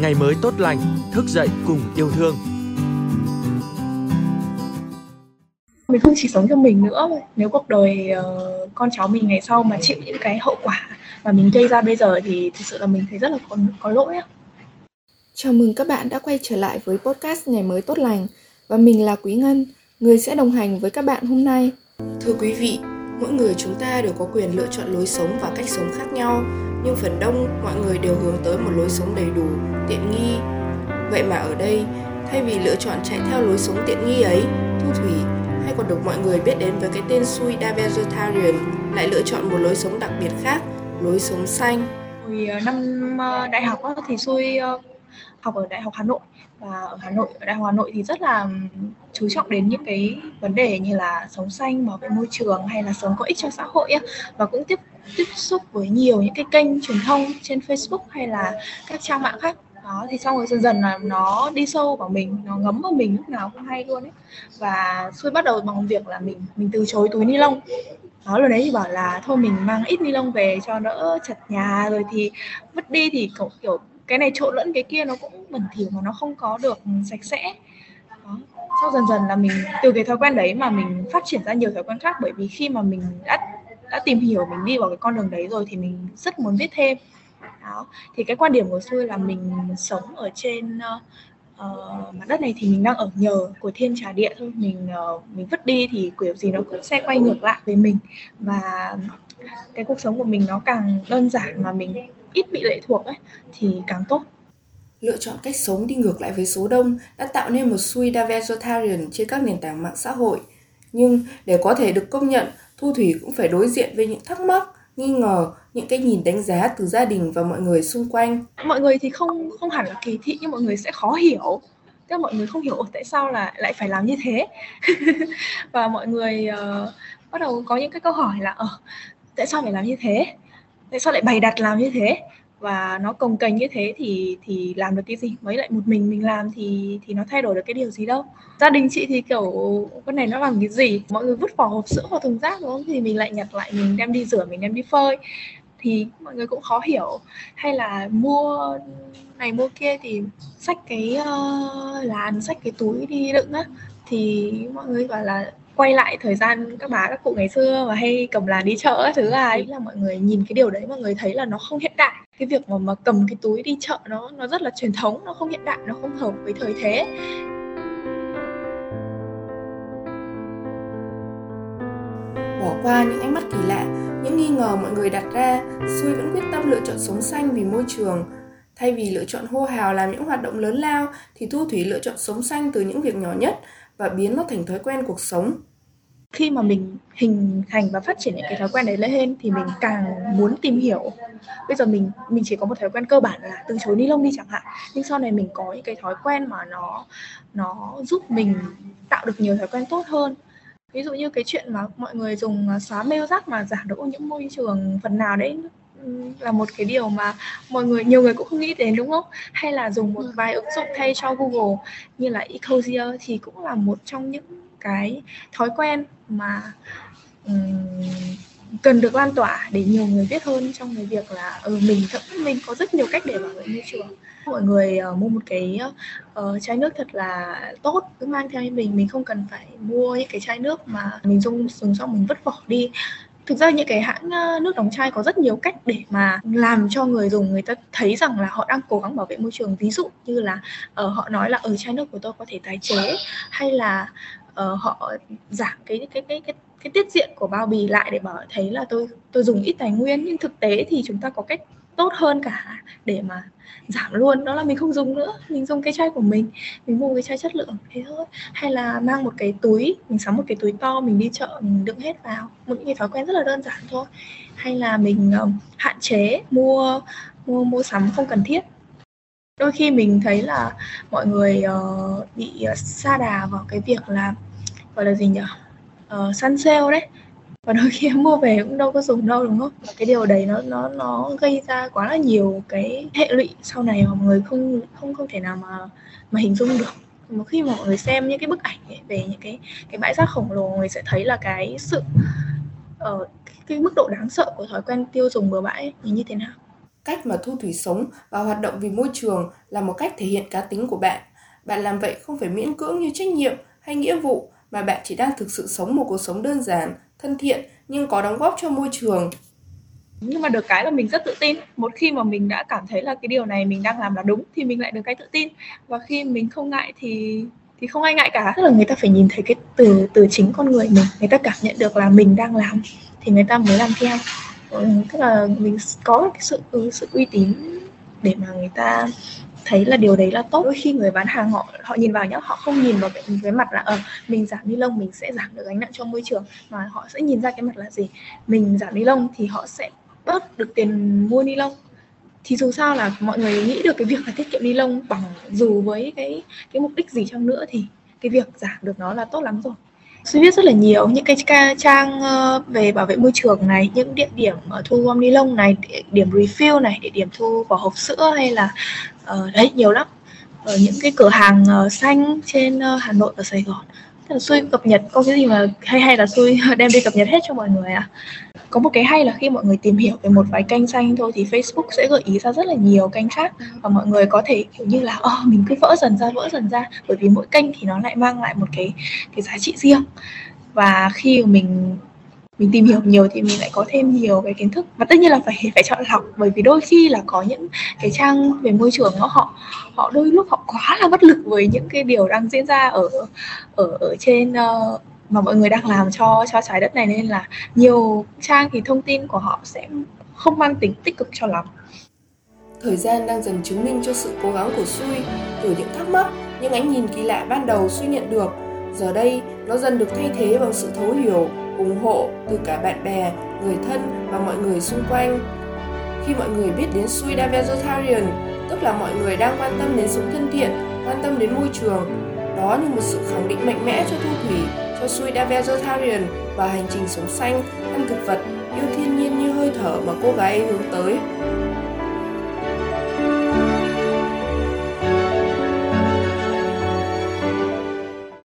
ngày mới tốt lành, thức dậy cùng yêu thương. Mình không chỉ sống cho mình nữa, nếu cuộc đời uh, con cháu mình ngày sau mà chịu những cái hậu quả mà mình gây ra bây giờ thì thực sự là mình thấy rất là có, có lỗi á. Chào mừng các bạn đã quay trở lại với podcast Ngày mới tốt lành và mình là Quý Ngân, người sẽ đồng hành với các bạn hôm nay. Thưa quý vị, mỗi người chúng ta đều có quyền lựa chọn lối sống và cách sống khác nhau, nhưng phần đông mọi người đều hướng tới một lối sống đầy đủ, tiện nghi. Vậy mà ở đây, thay vì lựa chọn chạy theo lối sống tiện nghi ấy, Thu Thủy hay còn được mọi người biết đến với cái tên Sui Vegetarian lại lựa chọn một lối sống đặc biệt khác, lối sống xanh. Hồi ờ, năm ờ, đại học thì Sui ờ, học ở Đại học Hà Nội. Và ở Hà Nội ở Đại học Hà Nội thì rất là chú trọng đến những cái vấn đề như là sống xanh bảo vệ môi trường hay là sống có ích cho xã hội ấy. và cũng tiếp tiếp xúc với nhiều những cái kênh truyền thông trên Facebook hay là các trang mạng khác. Đó thì xong rồi dần dần là nó đi sâu vào mình nó ngấm vào mình lúc nào cũng hay luôn ấy. Và xuôi bắt đầu bằng việc là mình mình từ chối túi ni lông. Đó rồi đấy thì bảo là thôi mình mang ít ni lông về cho đỡ chật nhà rồi thì vứt đi thì kiểu, kiểu cái này trộn lẫn cái kia nó cũng bẩn thỉu mà nó không có được sạch sẽ. Đó. sau dần dần là mình từ cái thói quen đấy mà mình phát triển ra nhiều thói quen khác bởi vì khi mà mình đã đã tìm hiểu mình đi vào cái con đường đấy rồi thì mình rất muốn biết thêm. Đó. Thì cái quan điểm của tôi là mình sống ở trên uh, mặt đất này thì mình đang ở nhờ của thiên trà địa thôi. Mình uh, mình vứt đi thì kiểu gì nó cũng sẽ quay ngược lại với mình. Và cái cuộc sống của mình nó càng đơn giản mà mình ít bị lệ thuộc ấy thì càng tốt lựa chọn cách sống đi ngược lại với số đông đã tạo nên một suy đa vegetarian trên các nền tảng mạng xã hội. Nhưng để có thể được công nhận, Thu Thủy cũng phải đối diện với những thắc mắc, nghi ngờ, những cái nhìn đánh giá từ gia đình và mọi người xung quanh. Mọi người thì không không hẳn là kỳ thị nhưng mọi người sẽ khó hiểu. Tức là mọi người không hiểu tại sao là lại phải làm như thế. và mọi người uh, bắt đầu có những cái câu hỏi là ờ tại sao phải làm như thế? tại sao lại bày đặt làm như thế? Và nó cồng kềnh như thế thì thì làm được cái gì? Mới lại một mình mình làm thì thì nó thay đổi được cái điều gì đâu? Gia đình chị thì kiểu cái này nó làm cái gì? Mọi người vứt vỏ hộp sữa vào thùng rác đúng không? Thì mình lại nhặt lại mình đem đi rửa mình đem đi phơi. Thì mọi người cũng khó hiểu. Hay là mua này mua kia thì xách cái uh, làn xách cái túi đi đựng á. Thì mọi người bảo là quay lại thời gian các bà, các cụ ngày xưa và hay cầm là đi chợ thứ ai là mọi người nhìn cái điều đấy mọi người thấy là nó không hiện đại. Cái việc mà mà cầm cái túi đi chợ nó nó rất là truyền thống, nó không hiện đại, nó không hợp với thời thế. Bỏ qua những ánh mắt kỳ lạ, những nghi ngờ mọi người đặt ra, xui vẫn quyết tâm lựa chọn sống xanh vì môi trường. Thay vì lựa chọn hô hào làm những hoạt động lớn lao, thì thu thủy lựa chọn sống xanh từ những việc nhỏ nhất và biến nó thành thói quen cuộc sống. Khi mà mình hình thành và phát triển những cái thói quen đấy lên thì mình càng muốn tìm hiểu. Bây giờ mình mình chỉ có một thói quen cơ bản là từ chối ni lông đi chẳng hạn. Nhưng sau này mình có những cái thói quen mà nó nó giúp mình tạo được nhiều thói quen tốt hơn. Ví dụ như cái chuyện mà mọi người dùng xóa mail rác mà giảm được ô nhiễm môi trường phần nào đấy là một cái điều mà mọi người nhiều người cũng không nghĩ đến đúng không? Hay là dùng một vài ứng dụng thay cho Google như là Ecosia thì cũng là một trong những cái thói quen mà um, cần được lan tỏa để nhiều người biết hơn trong cái việc là ừ, mình thậm mình có rất nhiều cách để bảo vệ môi trường. Mọi người uh, mua một cái uh, chai nước thật là tốt cứ mang theo mình mình không cần phải mua những cái chai nước mà mình dùng dùng xong mình vứt vỏ đi thực ra những cái hãng ờ, nước đóng chai có rất nhiều cách để mà làm cho người dùng người ta thấy rằng là họ đang cố gắng bảo vệ môi trường. Ví dụ như là uh, họ nói là ở chai nước của tôi có thể tái chế. Hay là uh, họ giảm cái cái cái cái cái tiết diện của bao bì lại để bảo thấy là tôi tôi dùng ít tài nguyên. Nhưng thực tế thì chúng ta có cách tốt hơn cả để mà giảm luôn. Đó là mình không dùng nữa mình dùng cái chai của mình mình mua cái chai chất lượng thế thôi. Hay là mang một cái túi mình sắm một cái túi to mình đi chợ mình đựng hết vào. Một những cái thói quen rất là đơn giản thôi. Hay là mình um, hạn chế mua mua mua sắm không cần thiết. Đôi khi mình thấy là mọi người uh, bị ờ, uh, xa đà vào cái việc là gọi là gì nhỉ? Uh, săn sale đấy và đôi khi em mua về cũng đâu có dùng đâu đúng không? Và cái điều đấy nó nó nó gây ra quá là nhiều cái hệ lụy sau này mà mọi người không không không thể nào mà mà hình dung được. Một khi mà mọi người xem những cái bức ảnh ấy, về những cái cái bãi rác khổng lồ mọi người sẽ thấy là cái sự ở cái mức độ đáng sợ của thói quen tiêu dùng bừa bãi ấy, như thế nào. Cách mà Thu Thủy sống và hoạt động vì môi trường là một cách thể hiện cá tính của bạn. Bạn làm vậy không phải miễn cưỡng như trách nhiệm hay nghĩa vụ, mà bạn chỉ đang thực sự sống một cuộc sống đơn giản, thân thiện nhưng có đóng góp cho môi trường. Nhưng mà được cái là mình rất tự tin. Một khi mà mình đã cảm thấy là cái điều này mình đang làm là đúng thì mình lại được cái tự tin. Và khi mình không ngại thì thì không ai ngại cả. Tức là người ta phải nhìn thấy cái từ từ chính con người mình, người ta cảm nhận được là mình đang làm thì người ta mới làm theo. Ừ, tức là mình có cái sự sự uy tín để mà người ta thấy là điều đấy là tốt. Đôi khi người bán hàng họ họ nhìn vào nhá họ không nhìn vào cái, cái mặt là ờ mình giảm ni lông mình sẽ giảm được gánh nặng cho môi trường mà họ sẽ nhìn ra cái mặt là gì? Mình giảm ni lông thì họ sẽ bớt được tiền mua ni lông. Thì dù sao là mọi người nghĩ được cái việc là tiết kiệm ni lông bằng dù với cái cái mục đích gì chăng nữa thì cái việc giảm được nó là tốt lắm rồi. Suy viết rất là nhiều những cái trang ờ, về bảo vệ môi trường này, những địa điểm ờ, thu gom ni lông này, địa điểm refill này, địa điểm thu vỏ hộp sữa hay là uh, đấy nhiều lắm. Ở những cái cửa hàng uh, xanh trên uh, Hà Nội và Sài Gòn. Tức là xui cập nhật có cái gì mà hay hay là xui đem đi cập nhật hết cho mọi người à có một cái hay là khi mọi người tìm hiểu về một vài kênh xanh thôi thì Facebook sẽ gợi ý ra rất là nhiều kênh khác. Và mọi người có thể kiểu như là oh, mình cứ vỡ dần ra vỡ dần ra bởi vì mỗi kênh thì nó lại mang lại một cái cái giá trị riêng. Và khi mình mình tìm hiểu nhiều thì mình lại có thêm nhiều cái kiến thức. Và tất nhiên là phải phải chọn lọc bởi vì đôi khi là có những cái trang về môi trường nó họ họ đôi lúc họ quá là bất lực với những cái điều đang diễn ra ở ở ở trên uh, mà mọi người đang làm cho cho trái đất này. Nên là nhiều trang thì thông tin của họ sẽ không mang tính tích cực cho lắm. Thời gian đang dần chứng minh cho sự cố gắng của Sui từ những thắc mắc, những ánh nhìn kỳ lạ ban đầu Sui nhận được. Giờ đây, nó dần được thay thế bằng sự thấu hiểu, ủng hộ từ cả bạn bè, người thân và mọi người xung quanh. Khi mọi người biết đến Suida Vegetarian, tức là mọi người đang quan tâm đến sống thân thiện, quan tâm đến môi trường, đó như một sự khẳng định mạnh mẽ cho Thu Thủy cho Suida Vegetarian và hành trình sống xanh, ăn thực vật, yêu thiên nhiên như hơi thở mà cô gái ấy hướng tới.